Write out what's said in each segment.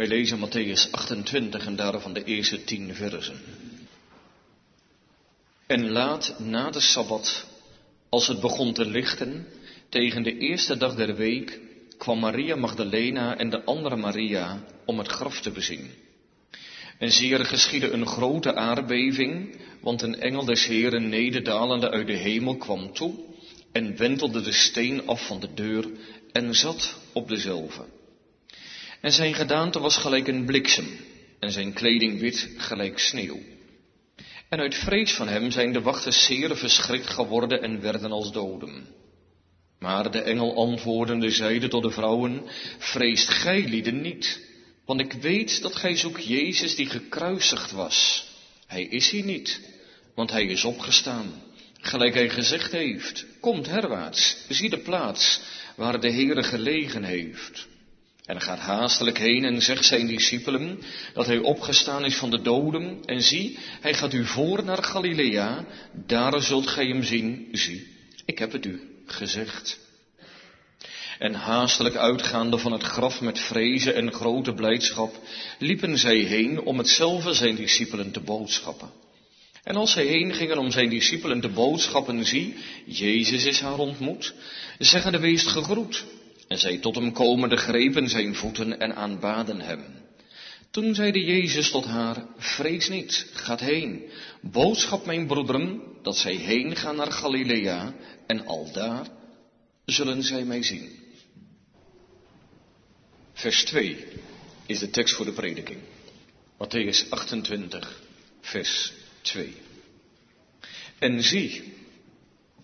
Wij lezen Matthäus 28 en daarvan de eerste tien versen. En laat na de Sabbat, als het begon te lichten, tegen de eerste dag der week, kwam Maria Magdalena en de andere Maria om het graf te bezien. En zie er geschiedde een grote aardbeving, want een engel des Heren nederdalende uit de hemel kwam toe en wentelde de steen af van de deur en zat op dezelve. En zijn gedaante was gelijk een bliksem en zijn kleding wit gelijk sneeuw. En uit vrees van hem zijn de wachters zeer verschrikt geworden en werden als doden. Maar de engel antwoordende zeide tot de vrouwen, vreest gij lieden niet, want ik weet dat gij zoekt Jezus die gekruisigd was. Hij is hier niet, want hij is opgestaan. Gelijk hij gezegd heeft, komt herwaarts, zie de plaats waar de Heere gelegen heeft. En gaat haastelijk heen en zegt zijn discipelen dat hij opgestaan is van de doden. En zie, hij gaat u voor naar Galilea, daar zult gij hem zien. Zie, ik heb het u gezegd. En haastelijk uitgaande van het graf met vrezen en grote blijdschap, liepen zij heen om hetzelfde zijn discipelen te boodschappen. En als zij heen gingen om zijn discipelen te boodschappen, zie, Jezus is haar ontmoet, zeggen de weest gegroet. En zij tot hem komende grepen zijn voeten en aanbaden hem. Toen zeide Jezus tot haar, vrees niet, gaat heen, boodschap mijn broederen, dat zij heen gaan naar Galilea, en aldaar zullen zij mij zien. Vers 2 is de tekst voor de prediking. Matthäus 28, vers 2. En zie,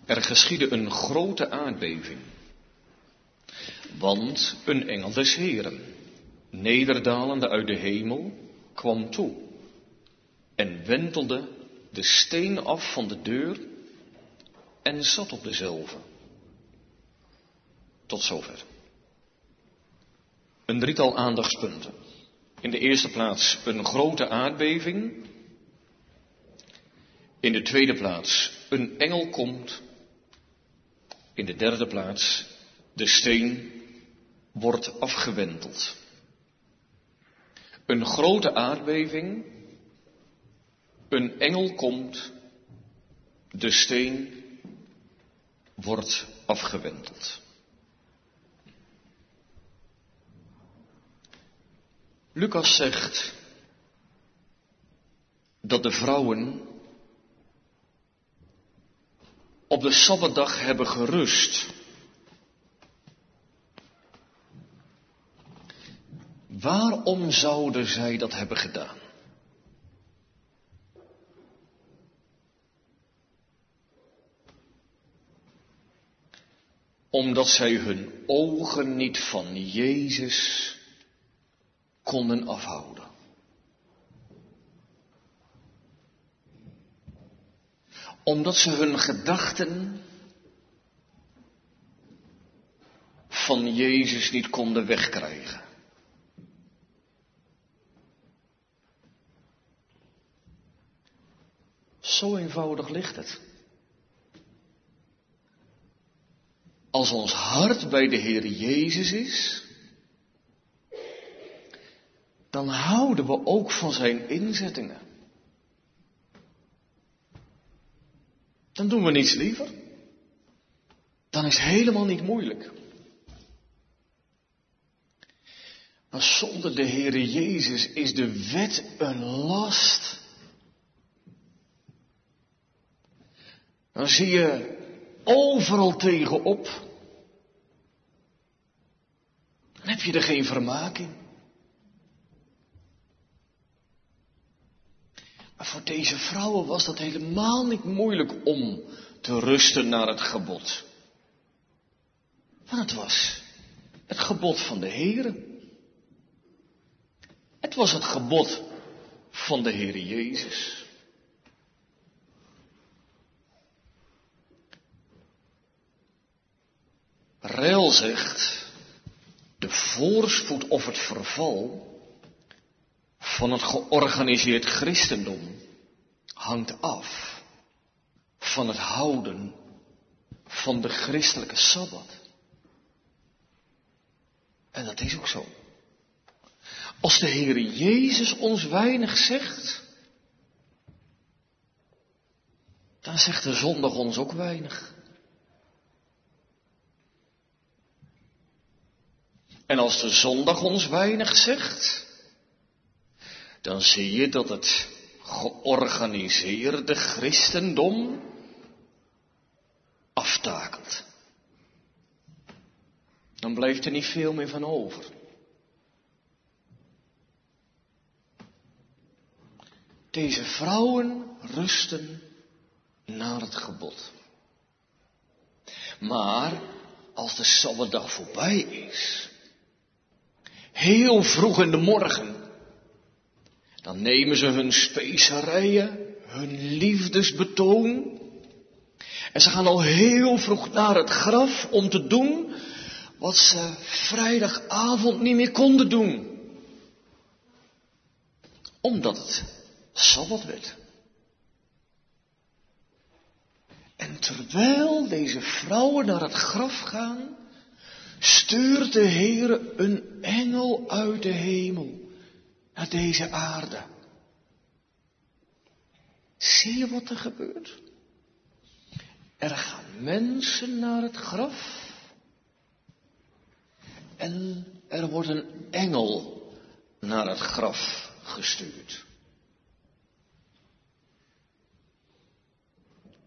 er geschiedde een grote aardbeving. Want een engel des Heren, nederdalende uit de hemel, kwam toe en wentelde de steen af van de deur en zat op dezelve. Tot zover. Een drietal aandachtspunten. In de eerste plaats een grote aardbeving. In de tweede plaats een engel komt. In de derde plaats de steen wordt afgewenteld. Een grote aardbeving. Een engel komt. De steen wordt afgewenteld. Lucas zegt dat de vrouwen op de Sabbatdag hebben gerust. Waarom zouden zij dat hebben gedaan? Omdat zij hun ogen niet van Jezus konden afhouden. Omdat ze hun gedachten van Jezus niet konden wegkrijgen. Zo eenvoudig ligt het. Als ons hart bij de Heer Jezus is, dan houden we ook van zijn inzettingen. Dan doen we niets liever. Dan is helemaal niet moeilijk. Maar zonder de Heere Jezus is de wet een last. Dan zie je overal tegenop. Dan heb je er geen vermaak in. Maar voor deze vrouwen was dat helemaal niet moeilijk om te rusten naar het gebod. Want het was het gebod van de Heere. Het was het gebod van de Heere Jezus. Rel zegt, de voorspoed of het verval van het georganiseerd christendom hangt af van het houden van de christelijke sabbat. En dat is ook zo. Als de Heer Jezus ons weinig zegt, dan zegt de zondag ons ook weinig. En als de zondag ons weinig zegt, dan zie je dat het georganiseerde christendom aftakelt. Dan blijft er niet veel meer van over. Deze vrouwen rusten naar het gebod. Maar als de Sabbatdag voorbij is, heel vroeg in de morgen, dan nemen ze hun specerijen, hun liefdesbetoon, en ze gaan al heel vroeg naar het graf om te doen wat ze vrijdagavond niet meer konden doen. Omdat het Sabbat werd. En terwijl deze vrouwen naar het graf gaan, stuurt de Heer een engel uit de hemel naar deze aarde. Zie je wat er gebeurt? Er gaan mensen naar het graf. En er wordt een engel naar het graf gestuurd.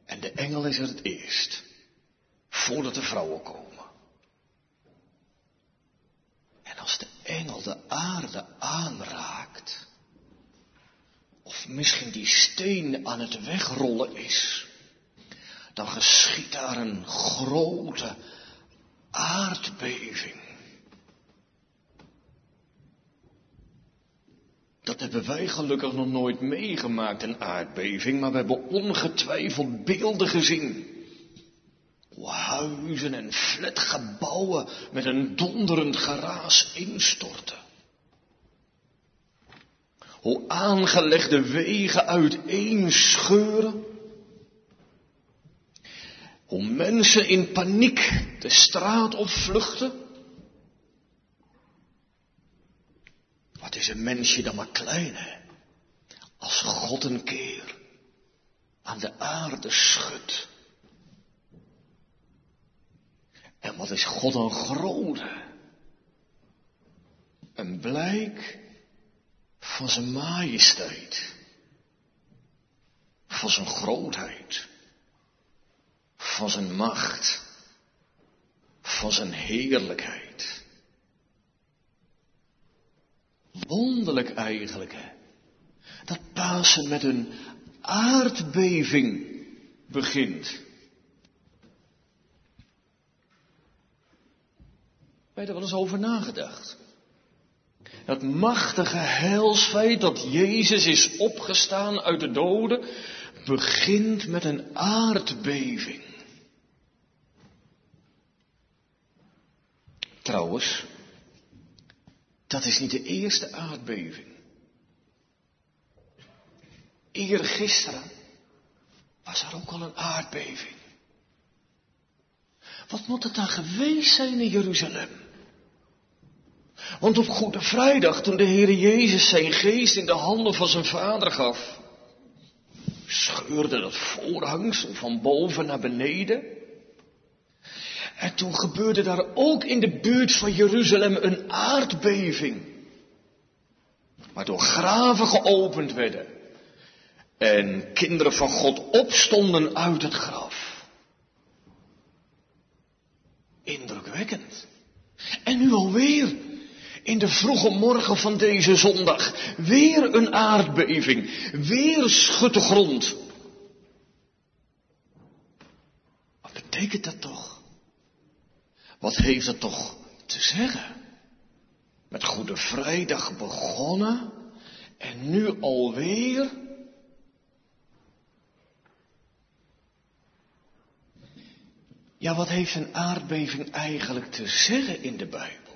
En de engel is er het eerst, voordat de vrouwen komen. En als de engel de aarde aanraakt, of misschien die steen aan het wegrollen is, dan geschiet daar een grote aardbeving. Dat hebben wij gelukkig nog nooit meegemaakt, een aardbeving, maar we hebben ongetwijfeld beelden gezien. Hoe huizen en flatgebouwen met een donderend geraas instorten. Hoe aangelegde wegen uiteenscheuren. Hoe mensen in paniek de straat opvluchten. Wat is een mensje dan maar klein, hè? Als God een keer aan de aarde schudt. En wat is God een grote? Een blijk van zijn majesteit. Van zijn grootheid. Van zijn macht. Van zijn heerlijkheid. Wonderlijk eigenlijk, hè? Dat Pasen met een aardbeving begint. Heb je er wel eens over nagedacht? Dat machtige heilsfeit dat Jezus is opgestaan uit de doden, begint met een aardbeving. Trouwens, dat is niet de eerste aardbeving. Eergisteren was er ook al een aardbeving. Wat moet het dan geweest zijn in Jeruzalem? Want op Goede Vrijdag, toen de Heer Jezus zijn geest in de handen van zijn vader gaf, scheurde dat voorhangsel van boven naar beneden. En toen gebeurde daar ook in de buurt van Jeruzalem een aardbeving. Waardoor graven geopend werden. En kinderen van God opstonden uit het graf. Indrukwekkend. En nu alweer. In de vroege morgen van deze zondag. Weer een aardbeving. Weer schudt de grond. Wat betekent dat toch? Wat heeft het toch te zeggen? Met Goede Vrijdag begonnen en nu alweer. Ja, wat heeft een aardbeving eigenlijk te zeggen in de Bijbel?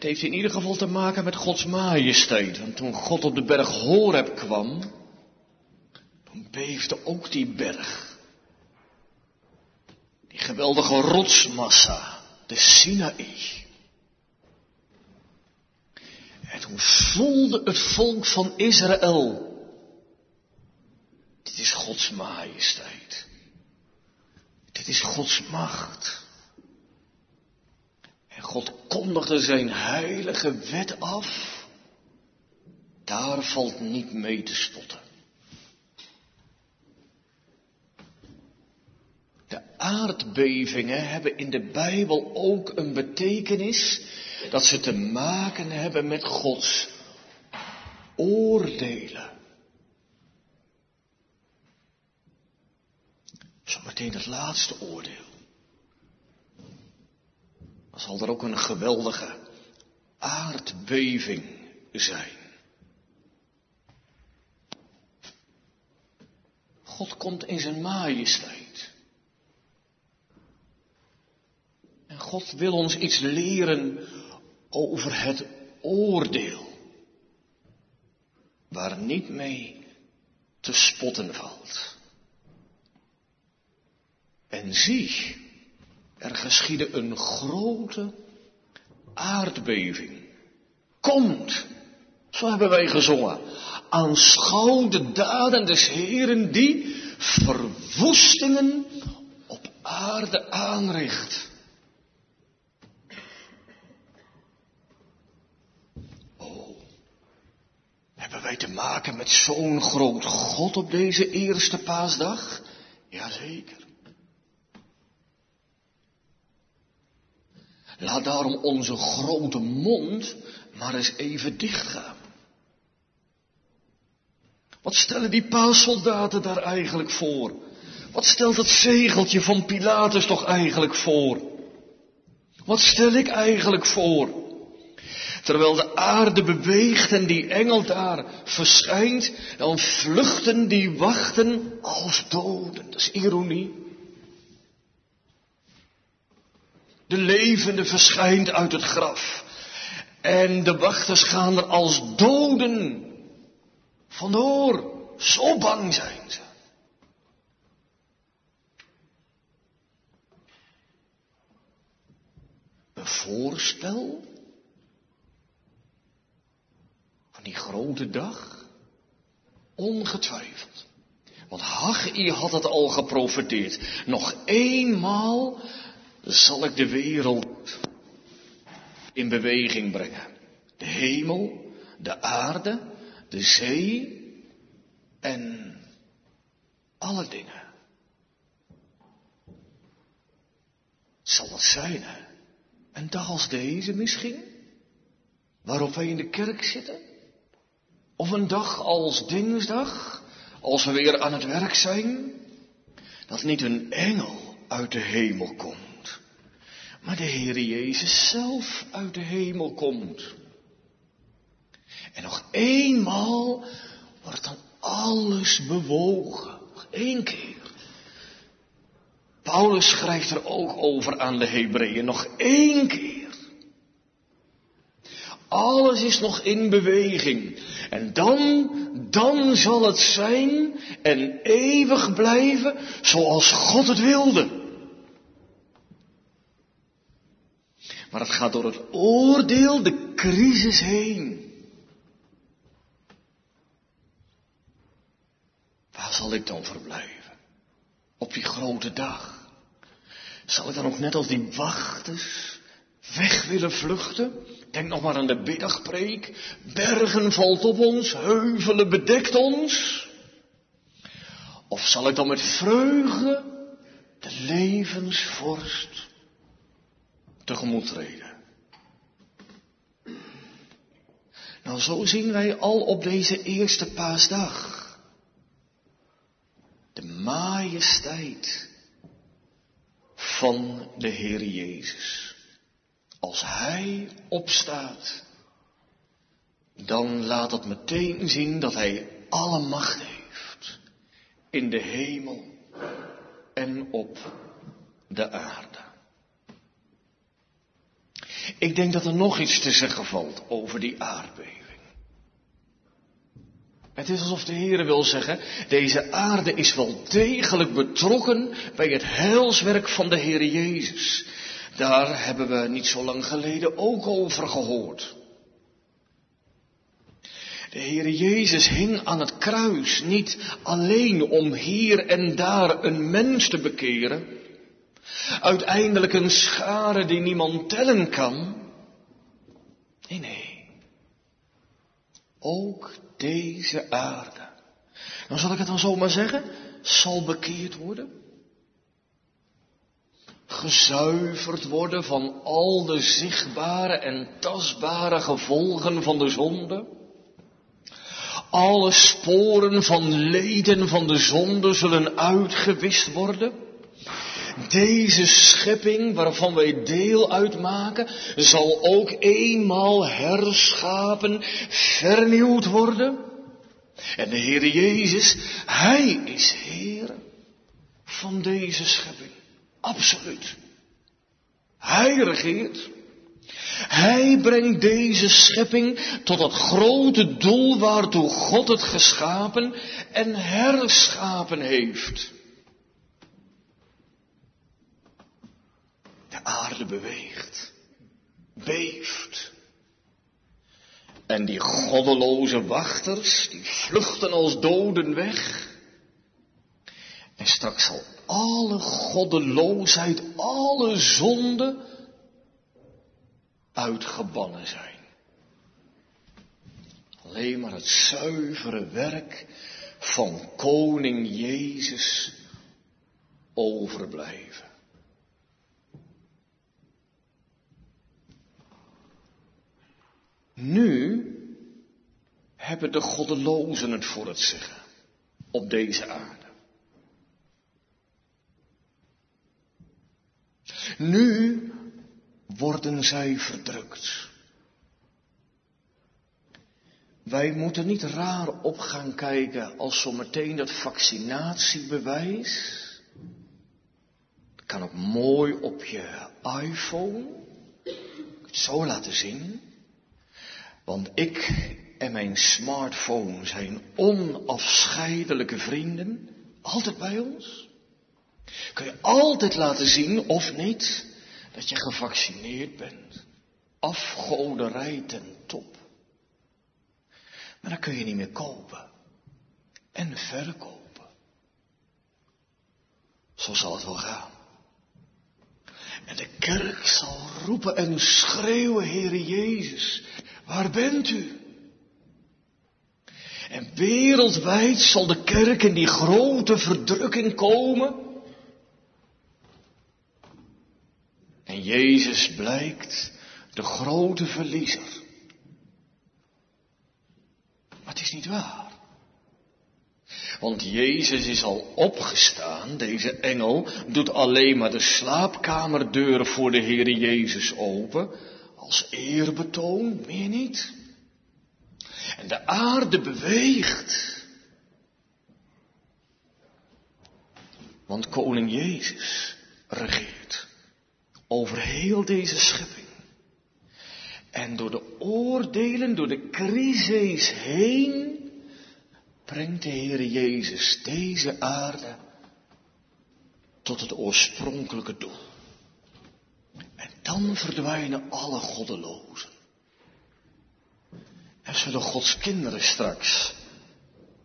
Het heeft in ieder geval te maken met Gods majesteit. Want toen God op de berg Horeb kwam, toen beefde ook die berg. Die geweldige rotsmassa de Sinaï. En toen voelde het volk van Israël, dit is Gods majesteit. Dit is Gods macht. God kondigde zijn heilige wet af. Daar valt niet mee te spotten. De aardbevingen hebben in de Bijbel ook een betekenis dat ze te maken hebben met Gods oordelen. Zometeen het laatste oordeel. Zal er ook een geweldige aardbeving zijn. God komt in zijn majesteit. En God wil ons iets leren over het oordeel. Waar niet mee te spotten valt. En zie, er geschiedde een grote aardbeving. Komt, zo hebben wij gezongen. Aanschouw de daden des Heren die verwoestingen op aarde aanricht. Oh, hebben wij te maken met zo'n groot God op deze eerste paasdag? Jazeker. Laat daarom onze grote mond maar eens even dicht gaan. Wat stellen die paassoldaten daar eigenlijk voor? Wat stelt het zegeltje van Pilatus toch eigenlijk voor? Wat stel ik eigenlijk voor? Terwijl de aarde beweegt en die engel daar verschijnt, dan vluchten die wachten als doden. Dat is ironie. De levende verschijnt uit het graf. En de wachters gaan er als doden vandoor. Zo bang zijn ze. Een voorspel van die grote dag? Ongetwijfeld. Want Haggai had het al geprofeteerd. Nog eenmaal zal ik de wereld in beweging brengen. De hemel, de aarde, de zee en alle dingen. Zal het zijn, hè? Een dag als deze misschien? Waarop wij in de kerk zitten? Of een dag als dinsdag, als we weer aan het werk zijn? Dat niet een engel uit de hemel komt, maar de Heer Jezus zelf uit de hemel komt. En nog eenmaal wordt dan alles bewogen. Nog één keer. Paulus schrijft er ook over aan de Hebreeën. Nog één keer. Alles is nog in beweging. En dan, dan zal het zijn en eeuwig blijven zoals God het wilde. Maar het gaat door het oordeel, de crisis heen. Waar zal ik dan verblijven? Op die grote dag. Zal ik dan ook net als die wachters weg willen vluchten? Denk nog maar aan de middagpreek. Bergen valt op ons, heuvelen bedekt ons. Of zal ik dan met vreugde de levensvorst tegemoet treden? Nou, zo zien wij al op deze eerste paasdag de majesteit van de Heer Jezus. Als Hij opstaat, dan laat dat meteen zien dat Hij alle macht heeft in de hemel en op de aarde. Ik denk dat er nog iets te zeggen valt over die aardbeving. Het is alsof de Heer wil zeggen, deze aarde is wel degelijk betrokken bij het heilswerk van de Heer Jezus. Daar hebben we niet zo lang geleden ook over gehoord. De Heer Jezus hing aan het kruis niet alleen om hier en daar een mens te bekeren, uiteindelijk een schare die niemand tellen kan. Nee, nee. Ook deze aarde, dan zal ik het dan zomaar zeggen, zal bekeerd worden. Gezuiverd worden van al de zichtbare en tastbare gevolgen van de zonde alle sporen van leden van de zonde zullen uitgewist worden. Deze schepping waarvan wij deel uitmaken, zal ook eenmaal herschapen, vernieuwd worden. En de Heer Jezus, Hij is Heer van deze schepping. Absoluut. Hij regeert. Hij brengt deze schepping tot het grote doel waartoe God het geschapen en herschapen heeft. De aarde beweegt, beeft. En die goddeloze wachters, die vluchten als doden weg. En straks zal alle goddeloosheid, alle zonde uitgebannen zijn. Alleen maar het zuivere werk van koning Jezus overblijven. Nu hebben de goddelozen het voor het zeggen op deze aarde. Nu worden zij verdrukt. Wij moeten niet raar op gaan kijken als zometeen dat vaccinatiebewijs. Kan ook mooi op je iPhone. Zo laten zien. Want ik en mijn smartphone zijn onafscheidelijke vrienden. Altijd bij ons. Kun je altijd laten zien of niet dat je gevaccineerd bent. Afgoderij ten top. Maar dan kun je niet meer kopen en verkopen. Zo zal het wel gaan. En de kerk zal roepen en schreeuwen, Heere Jezus, waar bent u? En wereldwijd zal de kerk in die grote verdrukking komen En Jezus blijkt de grote verliezer. Maar het is niet waar. Want Jezus is al opgestaan, deze engel doet alleen maar de slaapkamerdeur voor de Heere Jezus open, als eerbetoon, meer niet. En de aarde beweegt. Want koning Jezus regeert over heel deze schepping. En door de oordelen, door de crisis heen, brengt de Heer Jezus deze aarde tot het oorspronkelijke doel. Dan verdwijnen alle goddelozen. En zullen Gods kinderen straks,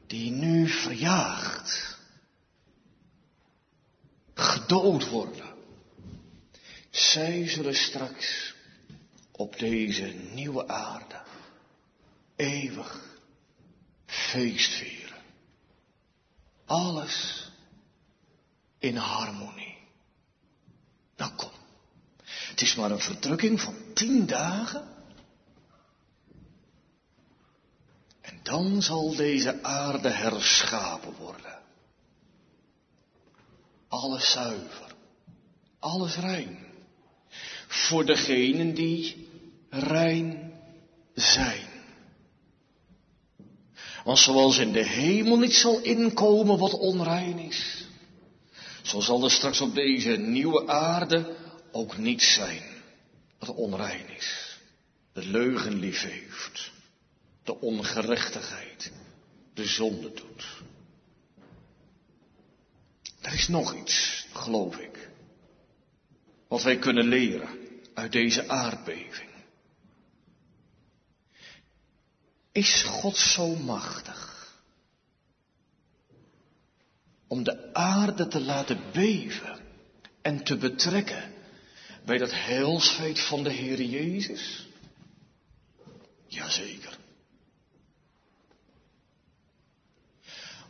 die nu verjaagd, gedood worden, zij zullen straks op deze nieuwe aarde eeuwig feest vieren. Alles in harmonie. Nou kom, het is maar een verdrukking van tien dagen. En dan zal deze aarde herschapen worden. Alles zuiver, alles rein voor degenen die rein zijn. Want zoals in de hemel niet zal inkomen wat onrein is, zo zal er straks op deze nieuwe aarde ook niets zijn wat onrein is. De leugen lief heeft, de ongerechtigheid, de zonde doet. Er is nog iets, geloof ik wat wij kunnen leren uit deze aardbeving. Is God zo machtig om de aarde te laten beven en te betrekken bij dat heilsfeit van de Heer Jezus? Jazeker.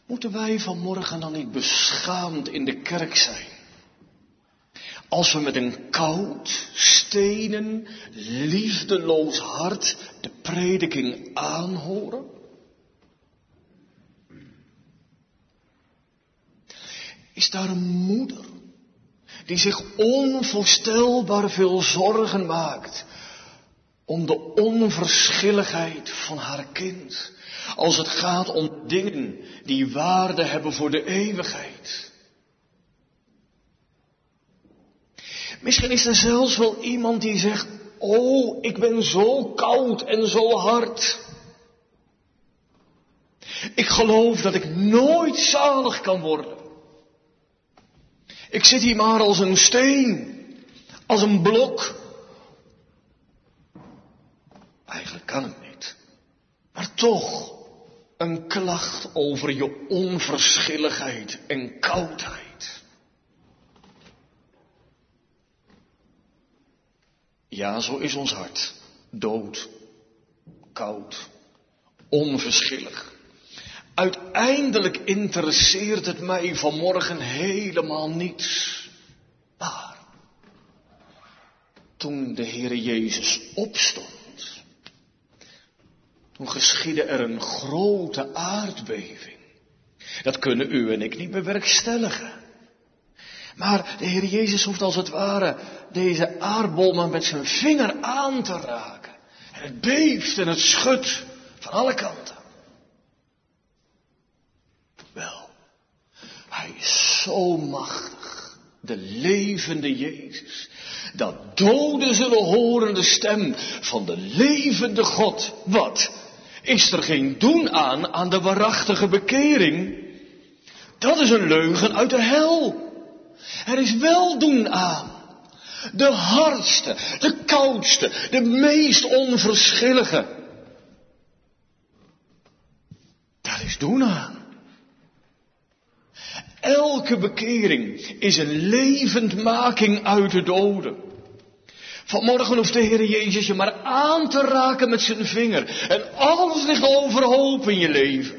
Moeten wij vanmorgen dan niet beschaamd in de kerk zijn? Als we met een koud, stenen, liefdeloos hart de prediking aanhoren? Is daar een moeder die zich onvoorstelbaar veel zorgen maakt om de onverschilligheid van haar kind als het gaat om dingen die waarde hebben voor de eeuwigheid? Misschien is er zelfs wel iemand die zegt, oh, ik ben zo koud en zo hard. Ik geloof dat ik nooit zalig kan worden. Ik zit hier maar als een steen, als een blok. Eigenlijk kan het niet. Maar toch een klacht over je onverschilligheid en koudheid. Ja, zo is ons hart. Dood, koud, onverschillig. Uiteindelijk interesseert het mij vanmorgen helemaal niets. Maar toen de Heere Jezus opstond, toen geschiedde er een grote aardbeving. Dat kunnen u en ik niet bewerkstelligen. Maar de Heer Jezus hoeft als het ware deze aardbol maar met zijn vinger aan te raken. En het beeft en het schudt van alle kanten. Wel, hij is zo machtig, de levende Jezus, dat doden zullen horen de stem van de levende God. Wat? Is er geen doen aan aan de waarachtige bekering? Dat is een leugen uit de hel. Er is wel doen aan. De hardste, de koudste, de meest onverschillige. Daar is doen aan. Elke bekering is een levendmaking uit de doden. Vanmorgen hoeft de Heer Jezus je maar aan te raken met zijn vinger. En alles ligt overhoop in je leven.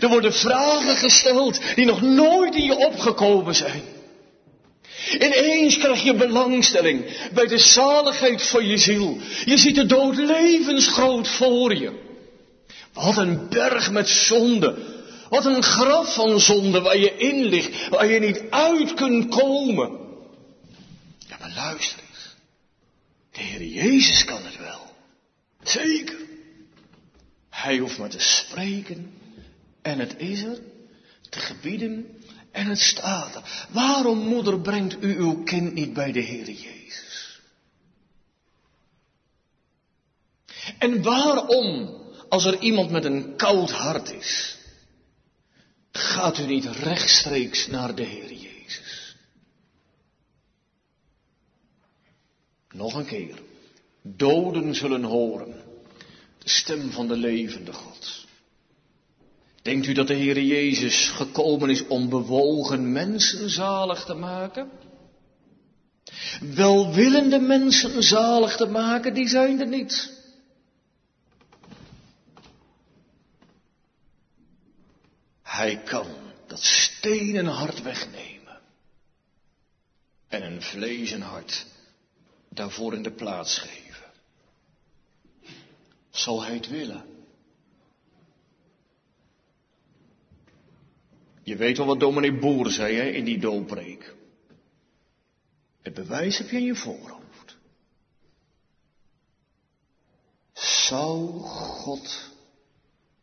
Er worden vragen gesteld die nog nooit in je opgekomen zijn. Ineens krijg je belangstelling bij de zaligheid van je ziel. Je ziet de dood levensgroot voor je. Wat een berg met zonde. Wat een graf van zonde waar je in ligt, waar je niet uit kunt komen. Ja, maar luister eens. De Heer Jezus kan het wel. Zeker. Hij hoeft maar te spreken en het is er, te gebieden en het staat er. Waarom, moeder, brengt u uw kind niet bij de Heer Jezus? En waarom, als er iemand met een koud hart is, gaat u niet rechtstreeks naar de Heer Jezus? Nog een keer. Doden zullen horen de stem van de levende God. Denkt u dat de Heer Jezus gekomen is om bewogen mensen zalig te maken? Welwillende mensen zalig te maken, die zijn er niet. Hij kan dat stenen hart wegnemen en een vlezen hart daarvoor in de plaats geven. Zal hij het willen? Je weet wel wat dominee Boer zei hè, in die dooppreek. Het bewijs heb je in je voorhoofd. Zou God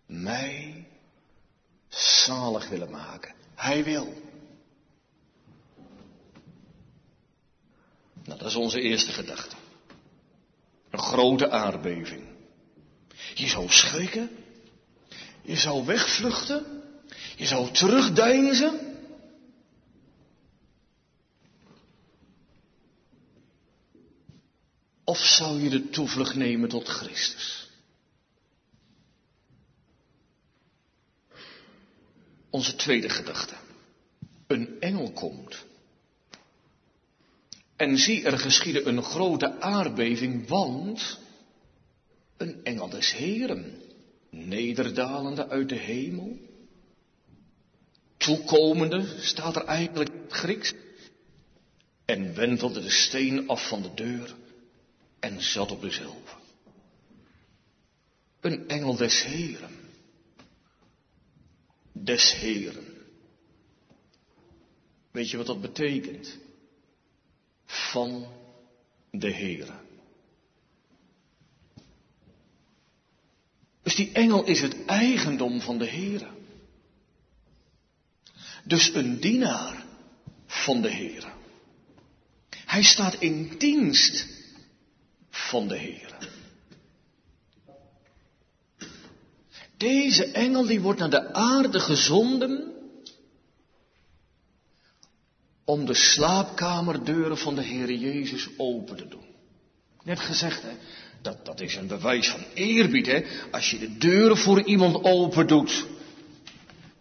mij zalig willen maken. Hij wil. Nou, dat is onze eerste gedachte. Een grote aardbeving. Je zou schrikken. Je zou wegvluchten. Je zou terugdeinzen. Of zou je de toevlucht nemen tot Christus? Onze tweede gedachte. Een engel komt. En zie, er geschiedde een grote aardbeving, want een engel des Heren, nederdalende uit de hemel, toekomende, staat er eigenlijk Grieks, en wentelde de steen af van de deur en zat op dezelfde. Een engel des Heren. Des Heren. Weet je wat dat betekent? Van de Heren. Dus die engel is het eigendom van de Heren. Dus een dienaar van de Heren. Hij staat in dienst van de Heer. Deze engel die wordt naar de aarde gezonden om de slaapkamerdeuren van de Heer Jezus open te doen. Net gezegd, hè, dat, dat is een bewijs van eerbied. Hè? Als je de deuren voor iemand open doet,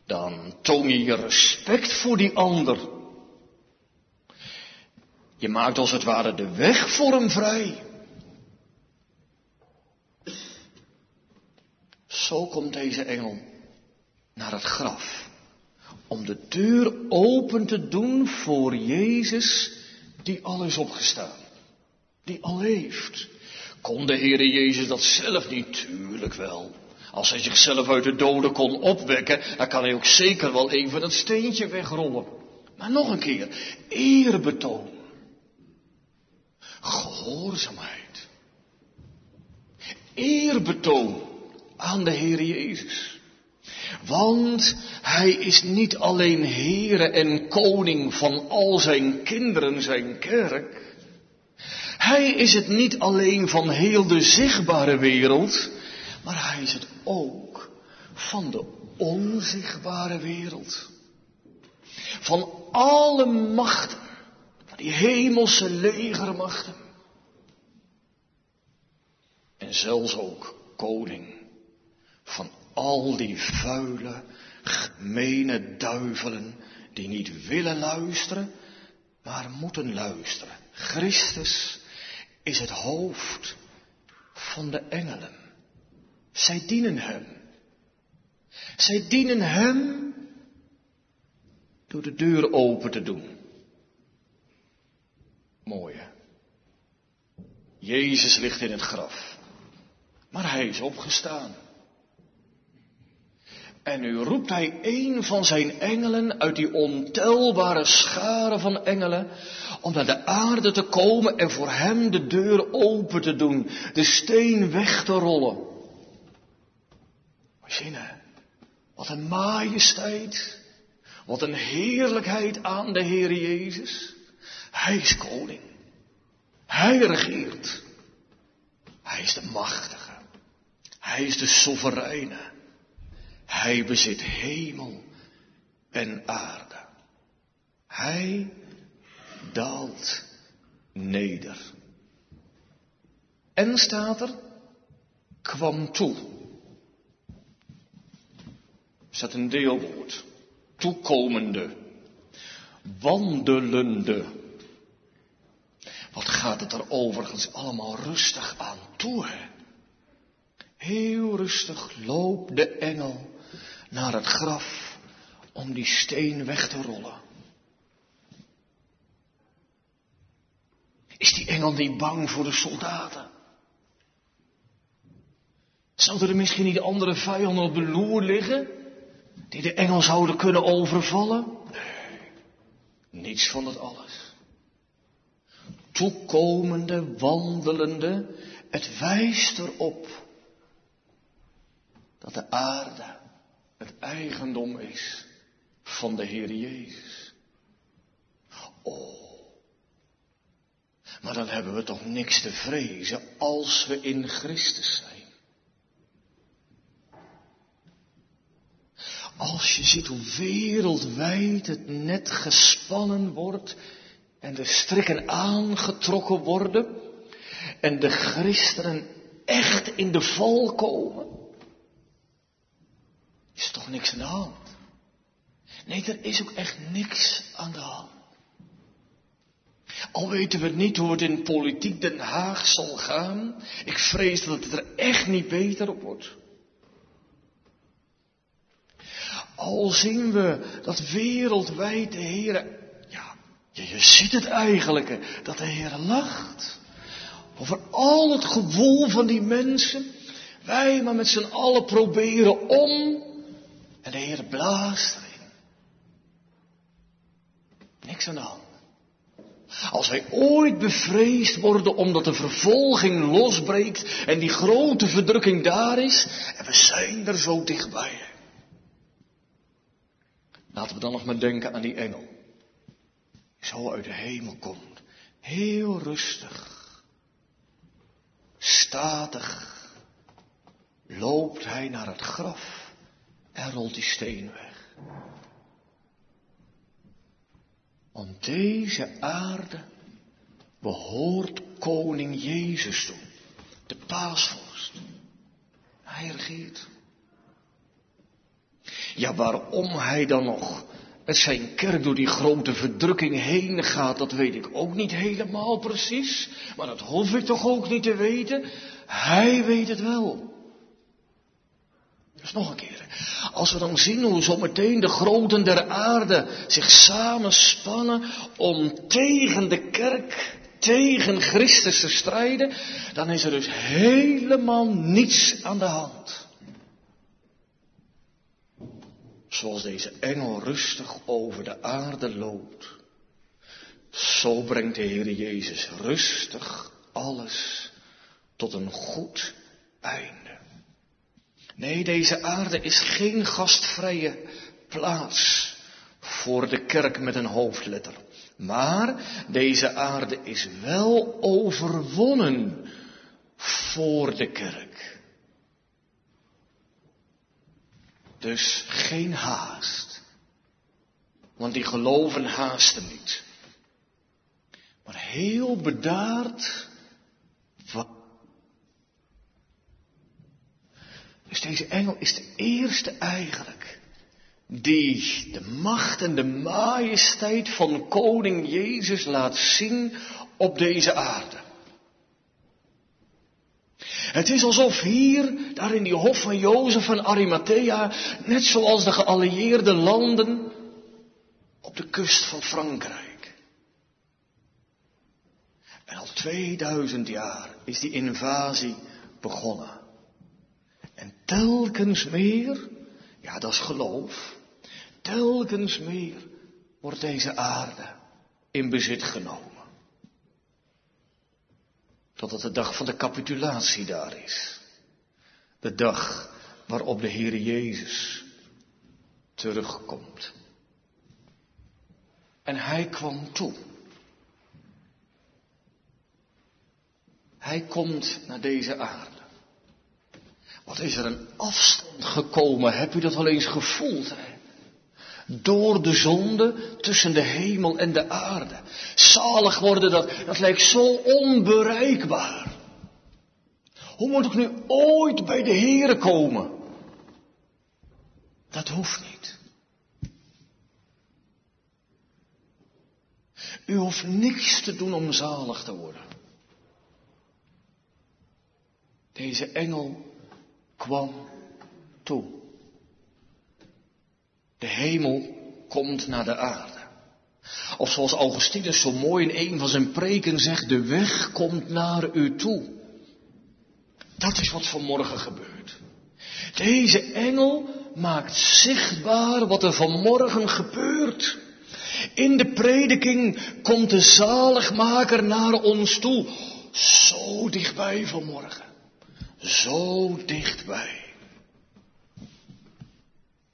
dan toon je je respect voor die ander. Je maakt als het ware de weg voor hem vrij. Zo komt deze engel naar het graf. Om de deur open te doen voor Jezus die al is opgestaan. Die al leeft. Kon de Heere Jezus dat zelf niet? Tuurlijk wel. Als hij zichzelf uit de doden kon opwekken, dan kan hij ook zeker wel even dat steentje wegrollen. Maar nog een keer, eerbetoon. Gehoorzaamheid. Eerbetoon aan de Heer Jezus. Want Hij is niet alleen Heere en Koning van al zijn kinderen, zijn kerk. Hij is het niet alleen van heel de zichtbare wereld, maar Hij is het ook van de onzichtbare wereld. Van alle machten, van die hemelse legermachten. En zelfs ook koning van al die vuile, gemene duivelen die niet willen luisteren, maar moeten luisteren. Christus is het hoofd van de engelen. Zij dienen Hem. Zij dienen Hem door de deur open te doen. Mooie. Jezus ligt in het graf, maar Hij is opgestaan. En nu roept hij een van zijn engelen uit die ontelbare scharen van engelen om naar de aarde te komen en voor hem de deur open te doen, de steen weg te rollen. Zinnen, wat een majesteit, wat een heerlijkheid aan de Heer Jezus. Hij is koning, hij regeert, hij is de machtige, hij is de soevereine. Hij bezit hemel en aarde. Hij daalt neder. En staat er, kwam toe. Staat een deelwoord. Toekomende. Wandelende. Wat gaat het er overigens allemaal rustig aan toe, hè? Heel rustig loopt de engel naar het graf om die steen weg te rollen. Is die engel niet bang voor de soldaten? Zouden er misschien niet andere vijanden op de loer liggen die de engel zouden kunnen overvallen? Nee, niets van dat alles. Toekomende, wandelende, het wijst erop dat de aarde het eigendom is van de Heer Jezus. Oh. Maar dan hebben we toch niks te vrezen als we in Christus zijn. Als je ziet hoe wereldwijd het net gespannen wordt en de strikken aangetrokken worden en de christenen echt in de val komen, is toch niks aan de hand. Nee, er is ook echt niks aan de hand. Al weten we niet hoe het in politiek Den Haag zal gaan, ik vrees dat het er echt niet beter op wordt. Al zien we dat wereldwijd de Heer, ja, je, ziet het eigenlijk, dat de Heer lacht. Over al het gewoel van die mensen. Wij maar met z'n allen proberen om. En de Heer blaast erin. Niks aan de hand. Als wij ooit bevreesd worden omdat de vervolging losbreekt en die grote verdrukking daar is, en we zijn er zo dichtbij. Laten we dan nog maar denken aan die engel. Die zo uit de hemel komt. Heel rustig. Statig. Loopt hij naar het graf en rolt die steen weg. Want deze aarde behoort koning Jezus toe. De paasvorst. Hij regeert. Ja, waarom hij dan nog met zijn kerk door die grote verdrukking heen gaat, dat weet ik ook niet helemaal precies. Maar dat hoef ik toch ook niet te weten. Hij weet het wel. Dus nog een keer. Als we dan zien hoe zometeen de groten der aarde zich samenspannen om tegen de kerk, tegen Christus te strijden, dan is er dus helemaal niets aan de hand. Zoals deze engel rustig over de aarde loopt. Zo brengt de Heer Jezus rustig alles tot een goed einde. Nee, deze aarde is geen gastvrije plaats voor de kerk met een hoofdletter. Maar deze aarde is wel overwonnen voor de kerk. Dus geen haast. Want die geloven haasten niet. Maar heel bedaard. Dus deze engel is de eerste eigenlijk. Die de macht en de majesteit van koning Jezus laat zien op deze aarde. Het is alsof hier, daar in die hof van Jozef van Arimathea, net zoals de geallieerde landen op de kust van Frankrijk. En al 2000 jaar is die invasie begonnen. En telkens meer, ja dat is geloof, telkens meer wordt deze aarde in bezit genomen. Totdat de dag van de capitulatie daar is. De dag waarop de Heer Jezus terugkomt. En hij kwam toe. Hij komt naar deze aarde. Wat is er een afstand gekomen? Heb u dat al eens gevoeld? Hè? Door de zonde tussen de hemel en de aarde. Zalig worden, dat, dat lijkt zo onbereikbaar. Hoe moet ik nu ooit bij de Here komen? Dat hoeft niet. U hoeft niks te doen om zalig te worden. Deze engel kwam toe. De hemel komt naar de aarde. Of zoals Augustinus zo mooi in een van zijn preken zegt, de weg komt naar u toe. Dat is wat vanmorgen gebeurt. Deze engel maakt zichtbaar wat er vanmorgen gebeurt. In de prediking komt de zaligmaker naar ons toe. Zo dichtbij vanmorgen. Zo dichtbij.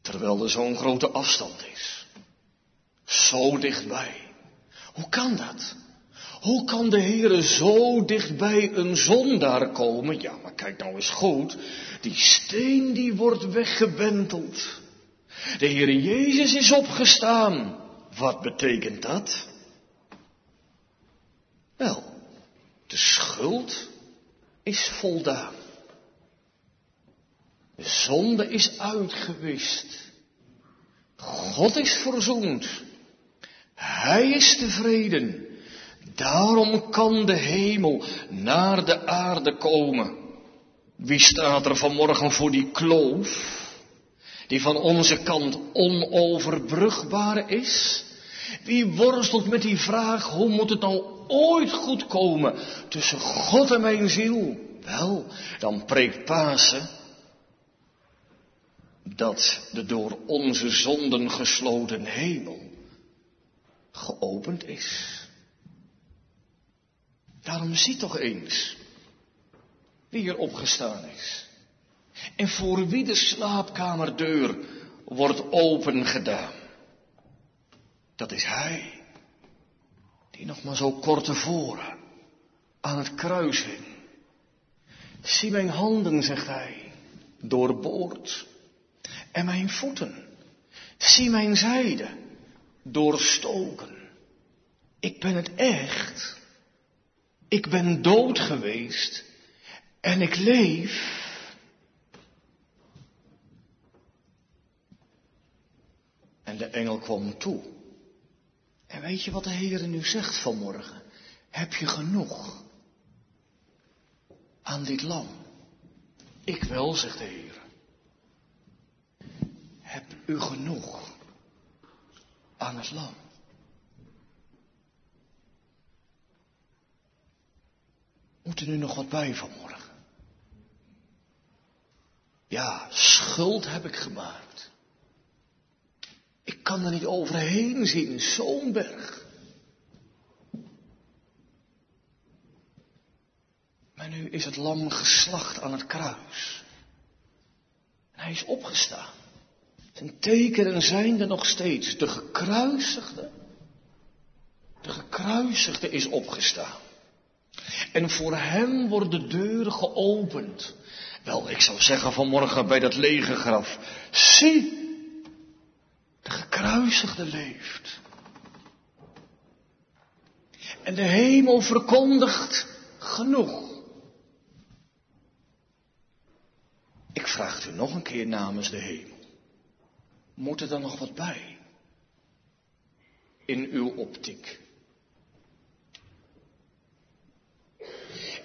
Terwijl er zo'n grote afstand is. Zo dichtbij. Hoe kan dat? Hoe kan de Heere zo dichtbij een zondaar komen? Ja, maar kijk nou eens goed. Die steen die wordt weggebenteld. De Heere Jezus is opgestaan. Wat betekent dat? Wel, de schuld is voldaan. De zonde is uitgewist. God is verzoend. Hij is tevreden. Daarom kan de hemel naar de aarde komen. Wie staat er vanmorgen voor die kloof? Die van onze kant onoverbrugbaar is? Wie worstelt met die vraag, hoe moet het nou ooit goed komen tussen God en mijn ziel? Wel, dan preekt Pasen dat de door onze zonden gesloten hemel geopend is. Daarom zie toch eens wie er opgestaan is. En voor wie de slaapkamerdeur wordt opengedaan. Dat is Hij, die nog maar zo kort tevoren aan het kruis hing. Zie mijn handen, zegt Hij, doorboord. En mijn voeten. Zie mijn zijde, doorstoken. Ik ben het echt. Ik ben dood geweest en ik leef. En de engel kwam toe. En weet je wat de Heer nu zegt vanmorgen? Heb je genoeg aan dit lam? Ik wel, zegt de Heer. Heb u genoeg aan het lam? Moet er nu nog wat bij vanmorgen? Ja, schuld heb ik gemaakt. Ik kan er niet overheen zien, zo'n berg. Maar nu is het lam geslacht aan het kruis. En hij is opgestaan. Zijn tekenen zijn er nog steeds. De gekruisigde, de gekruisigde is opgestaan. En voor hem worden de deuren geopend. Wel, ik zou zeggen vanmorgen bij dat lege graf. Zie, de gekruisigde leeft. En de hemel verkondigt genoeg. Ik vraag u nog een keer namens de hemel. Moet er dan nog wat bij? In uw optiek.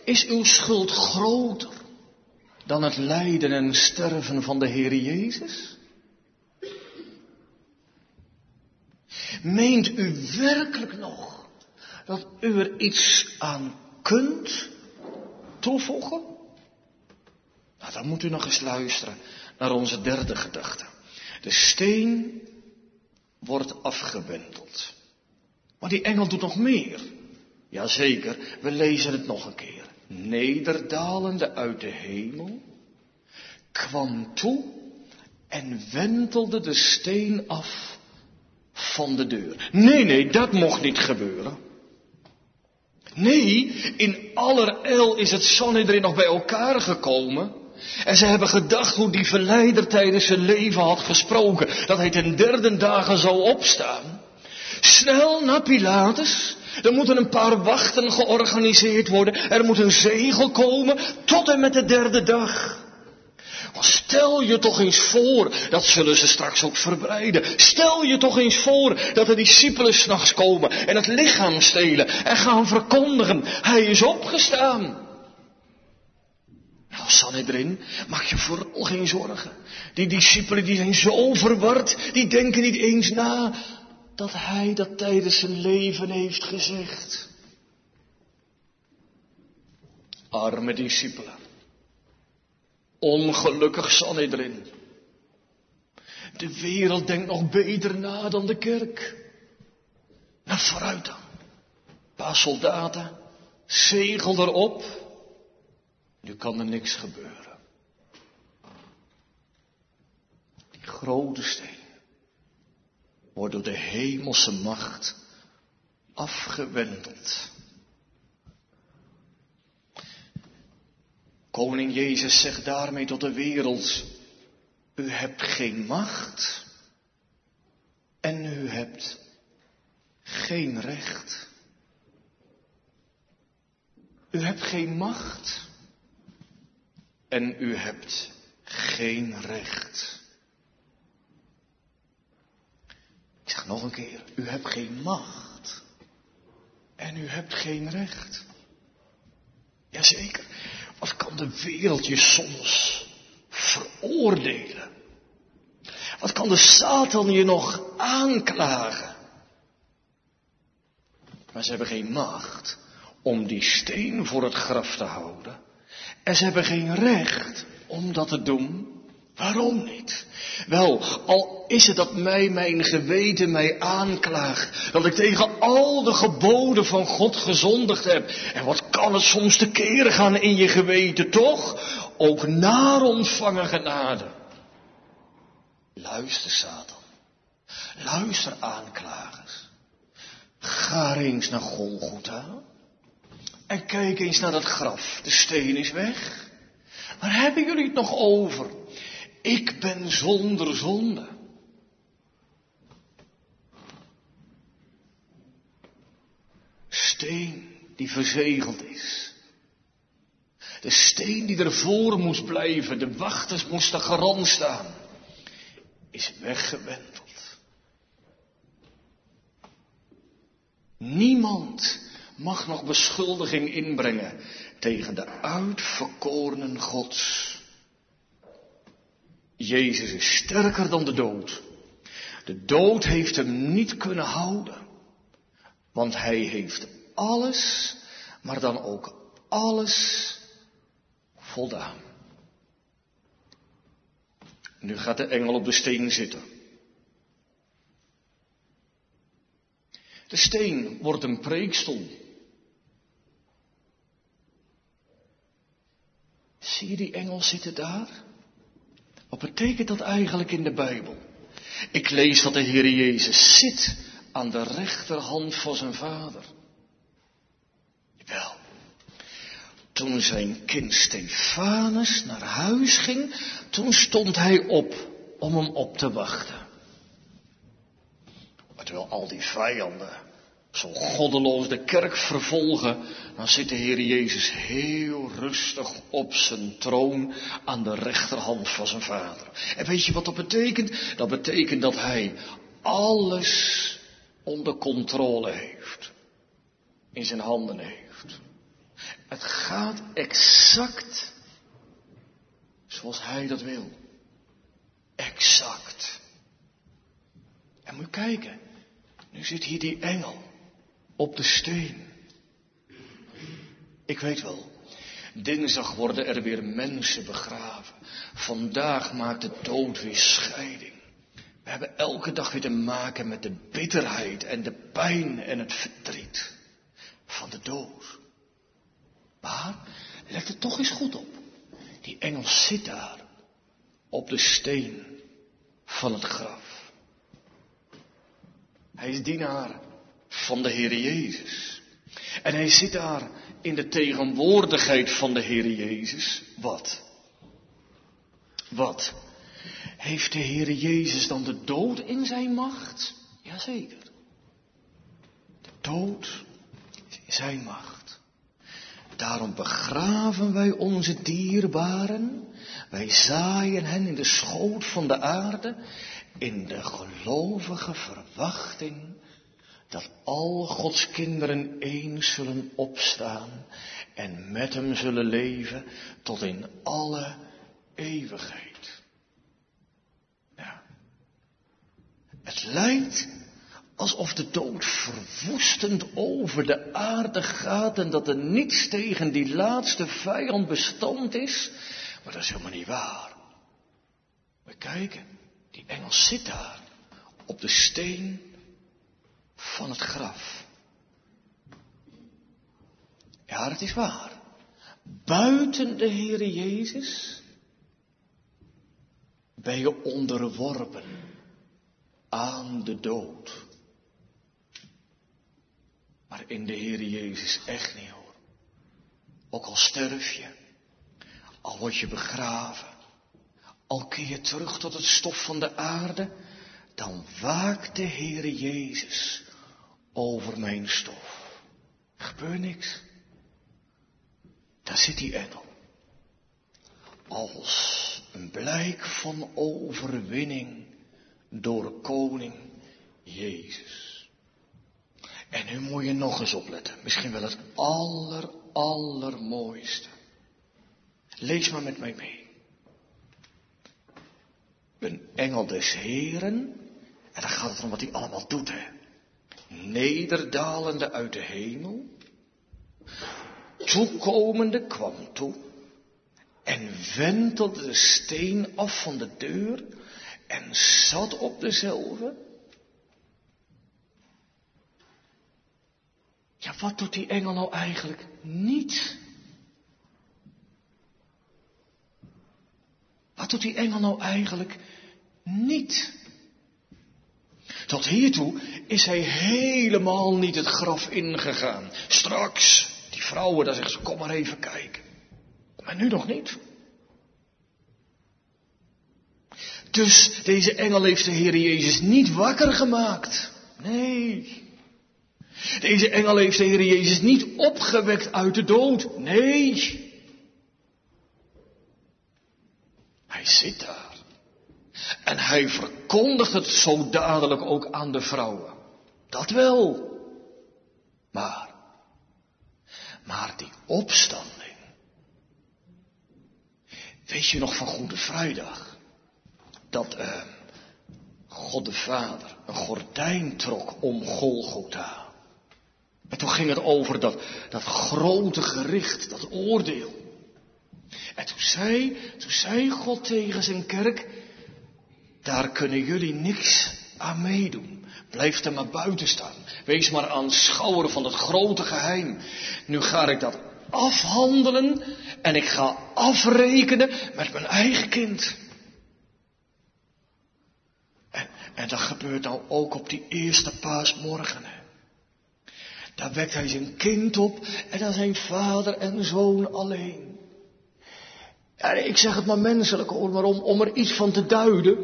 Is uw schuld groter dan het lijden en sterven van de Heer Jezus? Meent u werkelijk nog dat u er iets aan kunt toevoegen? Nou, dan moet u nog eens luisteren naar onze derde gedachte. De steen wordt afgewenteld. Maar die engel doet nog meer. Jazeker, we lezen het nog een keer nederdalende uit de hemel, kwam toe en wentelde de steen af van de deur. Nee, nee, dat mocht niet gebeuren. Nee, in allerijl is het Sanhedrin nog bij elkaar gekomen. En ze hebben gedacht hoe die verleider tijdens zijn leven had gesproken. Dat hij ten derde dagen zou opstaan. Snel naar Pilatus. Er moeten een paar wachten georganiseerd worden. Er moet een zegel komen tot en met de derde dag. Stel je toch eens voor, dat zullen ze straks ook verbreiden. Stel je toch eens voor dat de discipelen s'nachts komen en het lichaam stelen en gaan verkondigen. Hij is opgestaan. Sanhedrin, maak je vooral geen zorgen. Die discipelen die zijn zo verward, die denken niet eens na dat hij dat tijdens zijn leven heeft gezegd. Arme discipelen. Ongelukkig Sanhedrin. De wereld denkt nog beter na dan de kerk. Nou, vooruit dan. Een paar soldaten, zegel erop. Nu kan er niks gebeuren. Die grote steen wordt door de hemelse macht afgewendeld. Koning Jezus zegt daarmee tot de wereld, u hebt geen macht en u hebt geen recht. U hebt geen macht en u hebt geen recht. Ik zeg nog een keer, u hebt geen macht en u hebt geen recht. Jazeker, wat kan de wereld je soms veroordelen? Wat kan de Satan je nog aanklagen? Maar ze hebben geen macht om die steen voor het graf te houden. En ze hebben geen recht om dat te doen. Waarom niet? Wel, al is het dat mij mijn geweten mij aanklaagt, dat ik tegen al de geboden van God gezondigd heb. En wat kan het soms te keren gaan in je geweten, toch? Ook naar ontvangen genade. Luister, Satan. Luister, aanklagers. Ga eens naar Golgotha. En kijk eens naar dat graf. De steen is weg. Waar hebben jullie het nog over? Ik ben zonder zonde. Steen die verzegeld is. De steen die ervoor moest blijven, de wachters moesten garant staan, is weggewenteld. Niemand mag nog beschuldiging inbrengen tegen de uitverkorenen Gods. Jezus is sterker dan de dood. De dood heeft hem niet kunnen houden, want hij heeft alles, maar dan ook alles voldaan. Nu gaat de engel op de steen zitten. De steen wordt een preekstoel. Zie je die engel zitten daar? Wat betekent dat eigenlijk in de Bijbel? Ik lees dat de Heer Jezus zit aan de rechterhand van zijn vader. Wel, toen zijn kind Stefanus naar huis ging, toen stond hij op om hem op te wachten. Terwijl al die vijanden zo goddeloos de kerk vervolgen, dan zit de Heer Jezus heel rustig op zijn troon aan de rechterhand van zijn vader. En weet je wat dat betekent? Dat betekent dat hij alles onder controle heeft. In zijn handen heeft. Het gaat exact zoals hij dat wil. Exact. En moet kijken. Nu zit hier die engel op de steen. Ik weet wel, dinsdag worden er weer mensen begraven. Vandaag maakt de dood weer scheiding. We hebben elke dag weer te maken met de bitterheid en de pijn en het verdriet van de dood. Maar let er toch eens goed op. Die engel zit daar op de steen van het graf. Hij is dienaar van de Heer Jezus. En hij zit daar in de tegenwoordigheid van de Heer Jezus. Wat? Wat? Heeft de Heer Jezus dan de dood in zijn macht? Jazeker. De dood is in zijn macht. Daarom begraven wij onze dierbaren. Wij zaaien hen in de schoot van de aarde. In de gelovige verwachting dat al Gods kinderen eens zullen opstaan en met hem zullen leven tot in alle eeuwigheid. Ja. Het lijkt alsof de dood verwoestend over de aarde gaat en dat er niets tegen die laatste vijand bestand is, maar dat is helemaal niet waar. We kijken, die engel zit daar op de steen van het graf. Ja, het is waar. Buiten de Heere Jezus ben je onderworpen aan de dood. Maar in de Heere Jezus echt niet hoor. Ook al sterf je, al word je begraven, al keer je terug tot het stof van de aarde, dan waakt de Heere Jezus over mijn stof. Er gebeurt niks. Daar zit die engel. als een blijk van overwinning door koning Jezus. En nu moet je nog eens opletten. Misschien wel het aller, allermooiste. Lees maar met mij mee. Een engel des Heren. En dan gaat het om wat hij allemaal doet, hè. Nederdalende uit de hemel. Toekomende kwam toe. En wentelde de steen af van de deur. En zat op dezelfde. Ja, wat doet die engel nou eigenlijk niet? Wat doet die engel nou eigenlijk niet? Tot hiertoe is hij helemaal niet het graf ingegaan. Straks, die vrouwen, daar zeggen ze, kom maar even kijken. Maar nu nog niet. Dus deze engel heeft de Heer Jezus niet wakker gemaakt. Nee. Deze engel heeft de Heer Jezus niet opgewekt uit de dood. Nee. Hij zit daar. En hij verkondigt het zo dadelijk ook aan de vrouwen. Dat wel. Maar, maar die opstanding. Weet je nog van Goede Vrijdag? Dat uh, God de Vader een gordijn trok om Golgotha. En toen ging het over dat, dat grote gericht, dat oordeel. En toen zei, toen zei God tegen zijn kerk, daar kunnen jullie niks aan meedoen. Blijf er maar buiten staan. Wees maar aanschouwer van het grote geheim. Nu ga ik dat afhandelen en ik ga afrekenen met mijn eigen kind. En, en dat gebeurt nou ook op die eerste paasmorgen. Daar wekt hij zijn kind op en dan zijn vader en zoon alleen. Ik zeg het maar menselijk hoor, maar om, om er iets van te duiden.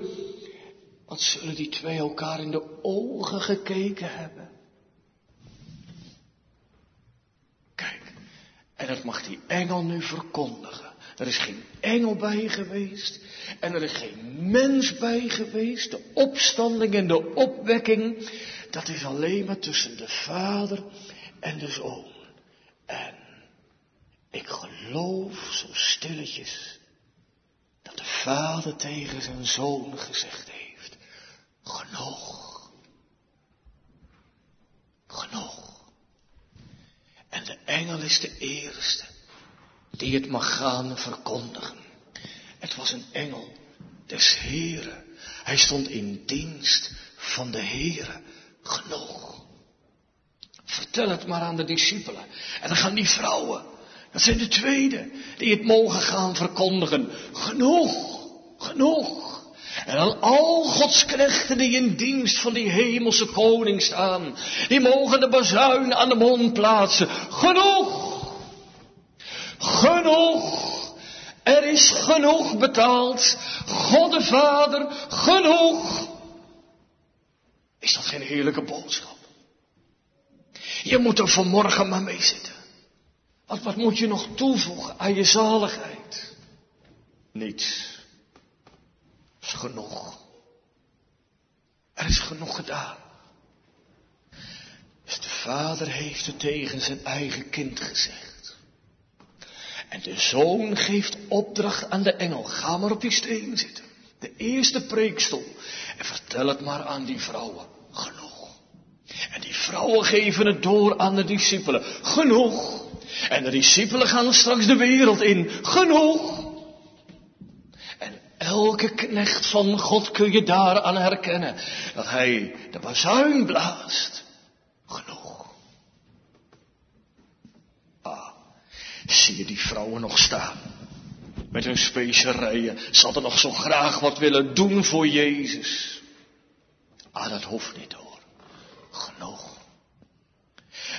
Wat zullen die twee elkaar in de ogen gekeken hebben? Kijk, en dat mag die engel nu verkondigen. Er is geen engel bij geweest en er is geen mens bij geweest. De opstanding en de opwekking, dat is alleen maar tussen de vader en de zoon. En ik geloof zo stilletjes dat de vader tegen zijn zoon gezegd genoeg, genoeg. En de engel is de eerste die het mag gaan verkondigen. Het was een engel des Heren. Hij stond in dienst van de Heren. Genoeg. Vertel het maar aan de discipelen. En dan gaan die vrouwen dat zijn de tweede die het mogen gaan verkondigen. Genoeg, genoeg. En al Gods knechten die in dienst van die hemelse koning staan, die mogen de bazuin aan de mond plaatsen. Genoeg, genoeg. Er is genoeg betaald. God de Vader, genoeg. Is dat geen heerlijke boodschap? Je moet er vanmorgen maar mee zitten. Wat, wat moet je nog toevoegen aan je zaligheid? Niets. Genoeg. Er is genoeg gedaan. Dus de vader heeft het tegen zijn eigen kind gezegd. En de zoon geeft opdracht aan de engel. Ga maar op die steen zitten. De eerste preekstoel. En vertel het maar aan die vrouwen. Genoeg. En die vrouwen geven het door aan de discipelen. Genoeg. En de discipelen gaan straks de wereld in. Genoeg. Elke knecht van God kun je daaraan herkennen. Dat hij de bazuin blaast. Genoeg. Ah, zie je die vrouwen nog staan? Met hun specerijen. Ze hadden nog zo graag wat willen doen voor Jezus. Ah, dat hoeft niet hoor. Genoeg.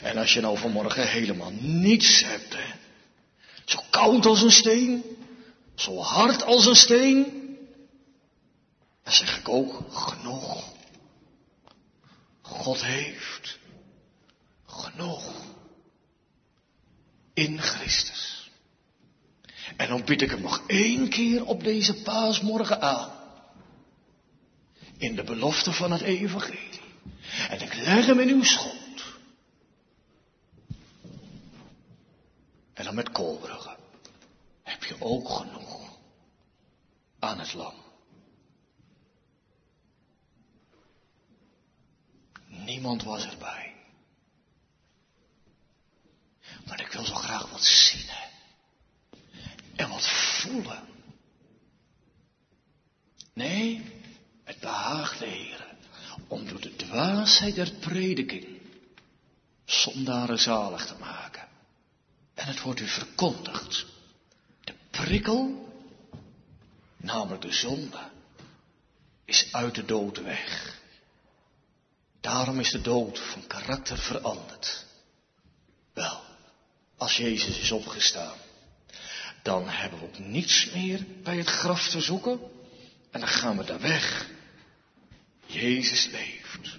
En als je nou vanmorgen helemaal niets hebt, hè, zo koud als een steen, zo hard als een steen, dan zeg ik ook genoeg. God heeft genoeg in Christus. En dan bied ik hem nog één keer op deze paasmorgen aan. In de belofte van het evangelie. En ik leg hem in uw schoot. En dan met Koolbrugge heb je ook genoeg aan het lam. Niemand was erbij. Maar ik wil zo graag wat zien hè. en wat voelen. Nee, het behaagt de Heer om door de dwaasheid der prediking zondaren zalig te maken. En het wordt u verkondigd. De prikkel, namelijk de zonde, is uit de dood weg. Daarom is de dood van karakter veranderd. Wel, als Jezus is opgestaan, dan hebben we ook niets meer bij het graf te zoeken en dan gaan we daar weg. Jezus leeft.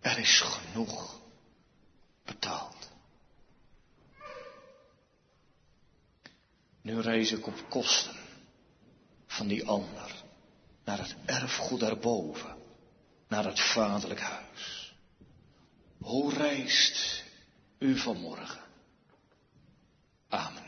Er is genoeg betaald. Nu reis ik op kosten van die ander naar het erfgoed daarboven naar het vaderlijk huis. Hoe reist u vanmorgen? Amen.